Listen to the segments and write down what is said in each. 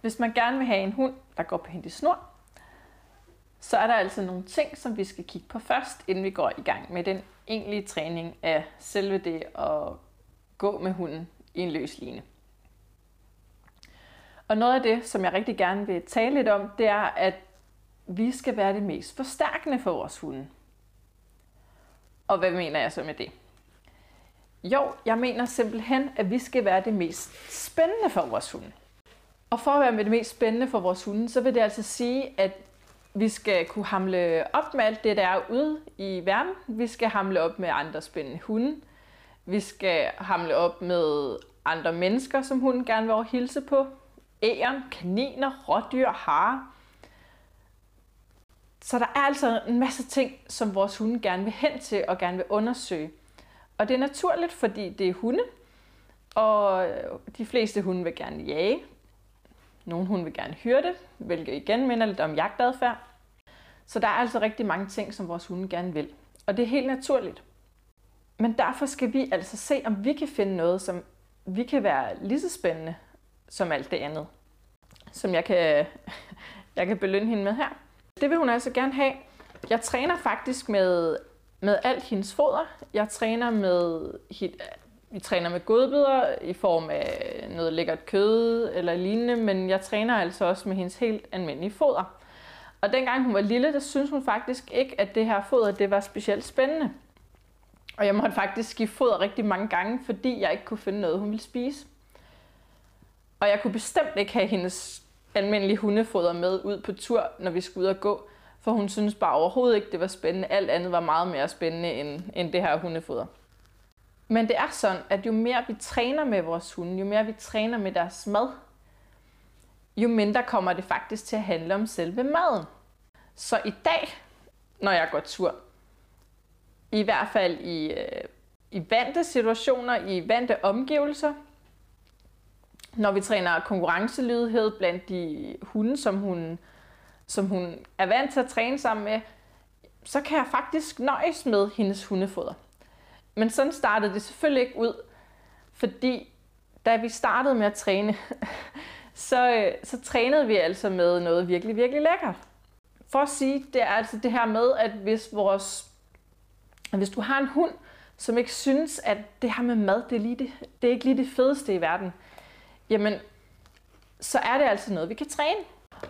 Hvis man gerne vil have en hund, der går på hendes snor, så er der altså nogle ting, som vi skal kigge på først, inden vi går i gang med den egentlige træning af selve det at gå med hunden i en løs line. Og noget af det, som jeg rigtig gerne vil tale lidt om, det er, at vi skal være det mest forstærkende for vores hunde. Og hvad mener jeg så med det? Jo, jeg mener simpelthen, at vi skal være det mest spændende for vores hunde. Og for at være med det mest spændende for vores hunde, så vil det altså sige, at vi skal kunne hamle op med alt det, der er ude i verden. Vi skal hamle op med andre spændende hunde. Vi skal hamle op med andre mennesker, som hunden gerne vil hilse på. Æren, kaniner, rådyr, hare. Så der er altså en masse ting, som vores hunde gerne vil hen til og gerne vil undersøge. Og det er naturligt, fordi det er hunde, og de fleste hunde vil gerne jage. Nogle hunde vil gerne hyrde, hvilket igen minder lidt om jagtadfærd. Så der er altså rigtig mange ting, som vores hunde gerne vil. Og det er helt naturligt. Men derfor skal vi altså se, om vi kan finde noget, som vi kan være lige så spændende som alt det andet. Som jeg kan, jeg kan belønne hende med her. Det vil hun altså gerne have. Jeg træner faktisk med, med alt hendes foder. Jeg træner med, vi træner med godbidder i form af noget lækkert kød eller lignende, men jeg træner altså også med hendes helt almindelige foder. Og dengang hun var lille, der syntes hun faktisk ikke, at det her foder det var specielt spændende. Og jeg måtte faktisk skifte foder rigtig mange gange, fordi jeg ikke kunne finde noget, hun ville spise. Og jeg kunne bestemt ikke have hendes almindelige hundefoder med ud på tur, når vi skulle ud og gå. For hun synes bare overhovedet ikke, det var spændende. Alt andet var meget mere spændende end, end det her hundefoder. Men det er sådan, at jo mere vi træner med vores hunde, jo mere vi træner med deres mad, jo mindre kommer det faktisk til at handle om selve maden. Så i dag, når jeg går tur, i hvert fald i, øh, i vante situationer, i vante omgivelser, når vi træner konkurrencelydighed blandt de hunde, som hun, som hun er vant til at træne sammen med, så kan jeg faktisk nøjes med hendes hundefoder. Men sådan startede det selvfølgelig ikke ud, fordi da vi startede med at træne, så, øh, så trænede vi altså med noget virkelig, virkelig lækkert. For at sige, det er altså det her med, at hvis, vores, hvis du har en hund, som ikke synes, at det her med mad, det er, lige det, det er ikke lige det fedeste i verden, jamen, så er det altså noget, vi kan træne.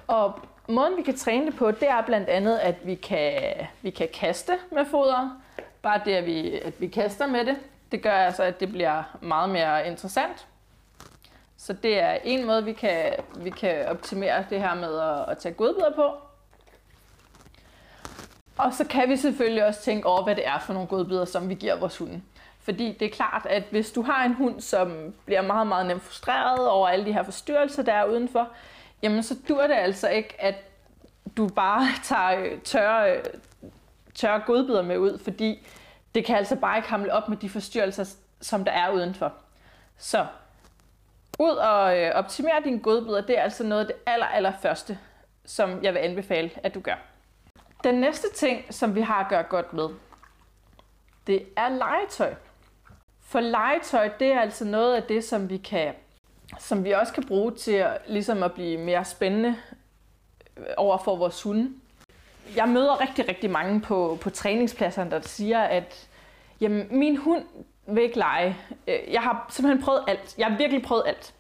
Og måden, vi kan træne det på, det er blandt andet, at vi kan, vi kan kaste med foder. Bare det, at vi, at vi kaster med det, det gør altså, at det bliver meget mere interessant. Så det er en måde, vi kan, vi kan optimere det her med at, at tage godbidder på. Og så kan vi selvfølgelig også tænke over, hvad det er for nogle godbidder, som vi giver vores hunde. Fordi det er klart, at hvis du har en hund, som bliver meget, meget nemt frustreret over alle de her forstyrrelser, der er udenfor, jamen så dur det altså ikke, at du bare tager tørre, tørre godbidder med ud, fordi det kan altså bare ikke hamle op med de forstyrrelser, som der er udenfor. Så ud og øh, optimere dine godbidder, det er altså noget af det aller, aller første, som jeg vil anbefale, at du gør. Den næste ting, som vi har at gøre godt med, det er legetøj. For legetøj, det er altså noget af det, som vi kan som vi også kan bruge til at, ligesom at blive mere spændende øh, over for vores hunde. Jeg møder rigtig, rigtig mange på, på træningspladserne, der siger, at jamen, min hund vil ikke lege. Øh, jeg har simpelthen prøvet alt. Jeg har virkelig prøvet alt.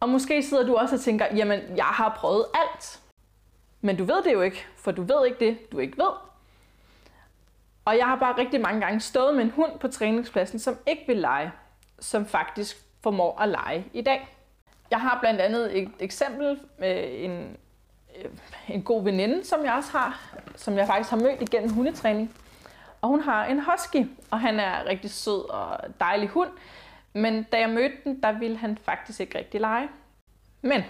Og måske sidder du også og tænker, jamen, jeg har prøvet alt. Men du ved det jo ikke, for du ved ikke det, du ikke ved. Og jeg har bare rigtig mange gange stået med en hund på træningspladsen, som ikke vil lege, som faktisk formår at lege i dag. Jeg har blandt andet et eksempel med en, Øh, en god veninde, som jeg også har, som jeg faktisk har mødt igennem hundetræning. Og hun har en husky, og han er rigtig sød og dejlig hund. Men da jeg mødte den, der ville han faktisk ikke rigtig lege. Men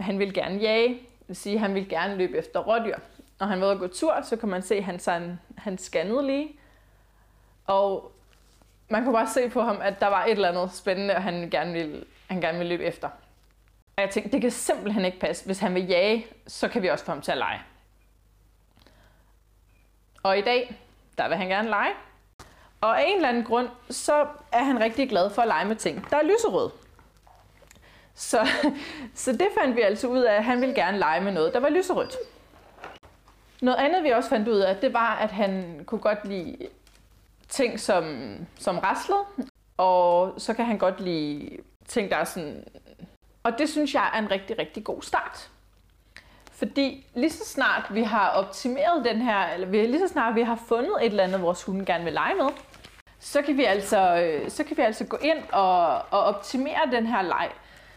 han ville gerne jage, det vil sige, at han ville gerne løbe efter rådyr. Når han var ude at gå tur, så kan man se, at han, sådan, han scannede lige. Og man kunne bare se på ham, at der var et eller andet spændende, og han gerne ville, han gerne ville løbe efter. Og jeg tænkte, det kan simpelthen ikke passe. Hvis han vil jage, så kan vi også få ham til at lege. Og i dag, der vil han gerne lege. Og af en eller anden grund, så er han rigtig glad for at lege med ting, der er lyserød. Så, så det fandt vi altså ud af, at han ville gerne lege med noget, der var lyserødt. Noget andet, vi også fandt ud af, det var, at han kunne godt lide ting, som, som raslede, og så kan han godt lide ting, der er sådan... Og det synes jeg er en rigtig, rigtig god start. Fordi lige så snart vi har optimeret den her, eller lige så snart vi har fundet et eller andet, vores hunde gerne vil lege med, så kan vi altså, øh, så kan vi altså gå ind og, og optimere den her leg,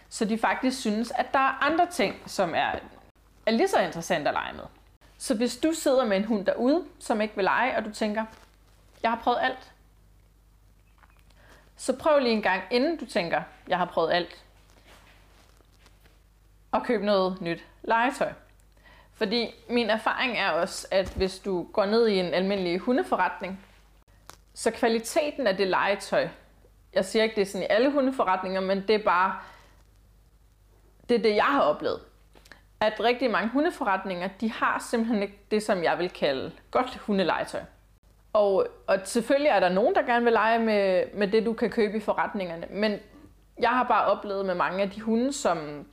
så de faktisk synes, at der er andre ting, som er, er lige så interessant at lege med. Så hvis du sidder med en hund derude, som ikke vil lege, og du tænker, jeg har prøvet alt, så prøv lige en gang, inden du tænker, jeg har prøvet alt, at købe noget nyt legetøj. Fordi min erfaring er også, at hvis du går ned i en almindelig hundeforretning, så kvaliteten af det legetøj, jeg siger ikke, det er sådan i alle hundeforretninger, men det er bare, det er det, jeg har oplevet. At rigtig mange hundeforretninger, de har simpelthen ikke det, som jeg vil kalde godt hundelegetøj. Og, og selvfølgelig er der nogen, der gerne vil lege med, med det, du kan købe i forretningerne, men jeg har bare oplevet med mange af de hunde, som,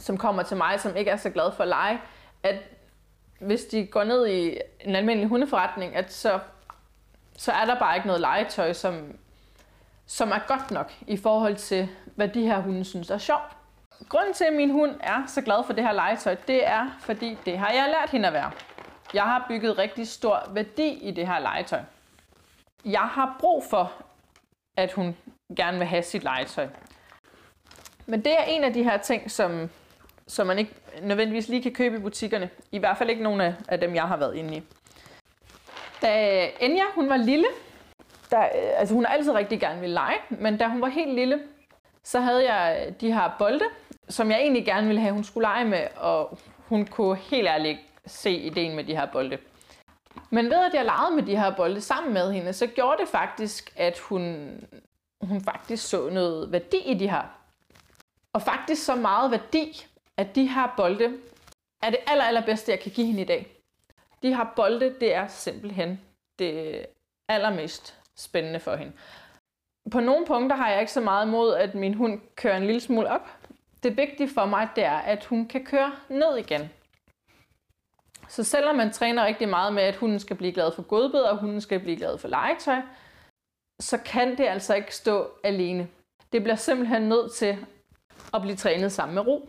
som kommer til mig, som ikke er så glad for at lege, at hvis de går ned i en almindelig hundeforretning, at så, så er der bare ikke noget legetøj, som, som er godt nok i forhold til, hvad de her hunde synes er sjovt. Grunden til, at min hund er så glad for det her legetøj, det er, fordi det har jeg lært hende at være. Jeg har bygget rigtig stor værdi i det her legetøj. Jeg har brug for, at hun gerne vil have sit legetøj. Men det er en af de her ting, som som man ikke nødvendigvis lige kan købe i butikkerne. I hvert fald ikke nogen af dem, jeg har været inde i. Da Enya hun var lille, der, øh, altså hun har altid rigtig gerne ville lege, men da hun var helt lille, så havde jeg øh, de her bolde, som jeg egentlig gerne ville have, hun skulle lege med, og hun kunne helt ærligt se ideen med de her bolde. Men ved at jeg legede med de her bolde sammen med hende, så gjorde det faktisk, at hun, hun faktisk så noget værdi i de her. Og faktisk så meget værdi, at de her bolde er det aller, allerbedste, jeg kan give hende i dag. De her bolde, det er simpelthen det allermest spændende for hende. På nogle punkter har jeg ikke så meget mod, at min hund kører en lille smule op. Det vigtige for mig, det er, at hun kan køre ned igen. Så selvom man træner rigtig meget med, at hunden skal blive glad for godbid, og hunden skal blive glad for legetøj, så kan det altså ikke stå alene. Det bliver simpelthen nødt til at blive trænet sammen med ro.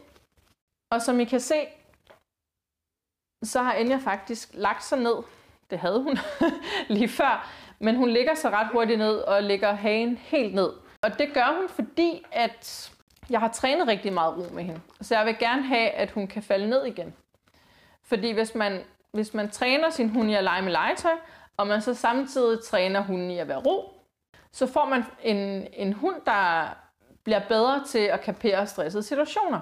Og som I kan se, så har Anja faktisk lagt sig ned. Det havde hun lige før. Men hun ligger så ret hurtigt ned og lægger hagen helt ned. Og det gør hun, fordi at jeg har trænet rigtig meget ro med hende. Så jeg vil gerne have, at hun kan falde ned igen. Fordi hvis man, hvis man træner sin hund i at lege med legetøj, og man så samtidig træner hunden i at være ro, så får man en, en hund, der bliver bedre til at kapere stressede situationer.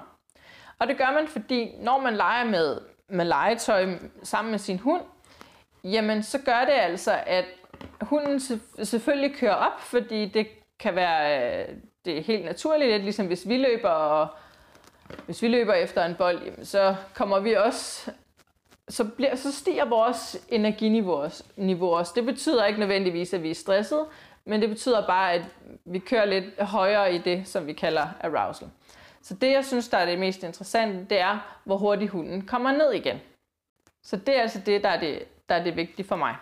Og det gør man, fordi når man leger med, med legetøj sammen med sin hund, jamen så gør det altså, at hunden selvfølgelig kører op, fordi det kan være øh, det er helt naturligt, at ligesom hvis vi løber og hvis vi løber efter en bold, jamen, så kommer vi også så, bliver, så stiger vores energiniveau niveau også. Det betyder ikke nødvendigvis, at vi er stresset, men det betyder bare, at vi kører lidt højere i det, som vi kalder arousal. Så det, jeg synes, der er det mest interessante, det er, hvor hurtigt hunden kommer ned igen. Så det er altså det, der er det, der er det vigtige for mig.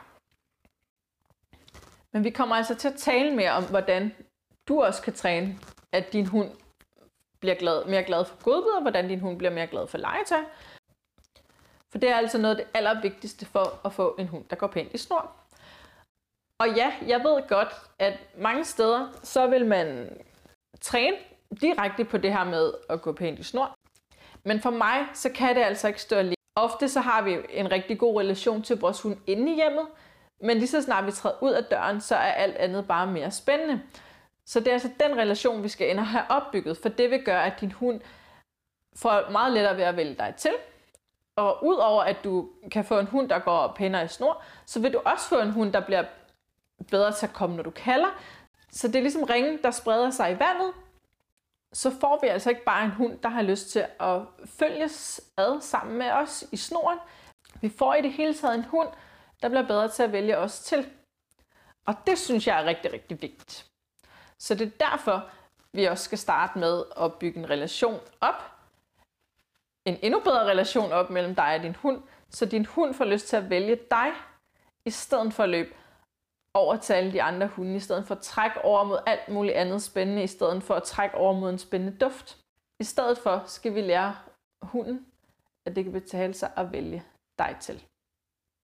Men vi kommer altså til at tale mere om, hvordan du også kan træne, at din hund bliver glad, mere glad for godbid, hvordan din hund bliver mere glad for legetøj. For det er altså noget af det allervigtigste for at få en hund, der går pænt i snor. Og ja, jeg ved godt, at mange steder, så vil man træne direkte på det her med at gå pænt i snor. Men for mig, så kan det altså ikke stå alene. Ofte så har vi en rigtig god relation til vores hund inde i hjemmet, men lige så snart vi træder ud af døren, så er alt andet bare mere spændende. Så det er altså den relation, vi skal ind og have opbygget, for det vil gøre, at din hund får meget lettere ved at vælge dig til. Og udover at du kan få en hund, der går pænere i snor, så vil du også få en hund, der bliver bedre til at komme, når du kalder. Så det er ligesom ringen, der spreder sig i vandet, så får vi altså ikke bare en hund, der har lyst til at følges ad sammen med os i snoren. Vi får i det hele taget en hund, der bliver bedre til at vælge os til. Og det synes jeg er rigtig, rigtig vigtigt. Så det er derfor, vi også skal starte med at bygge en relation op. En endnu bedre relation op mellem dig og din hund, så din hund får lyst til at vælge dig, i stedet for at løbe over til alle de andre hunde, i stedet for at trække over mod alt muligt andet spændende, i stedet for at trække over mod en spændende duft. I stedet for skal vi lære hunden, at det kan betale sig at vælge dig til.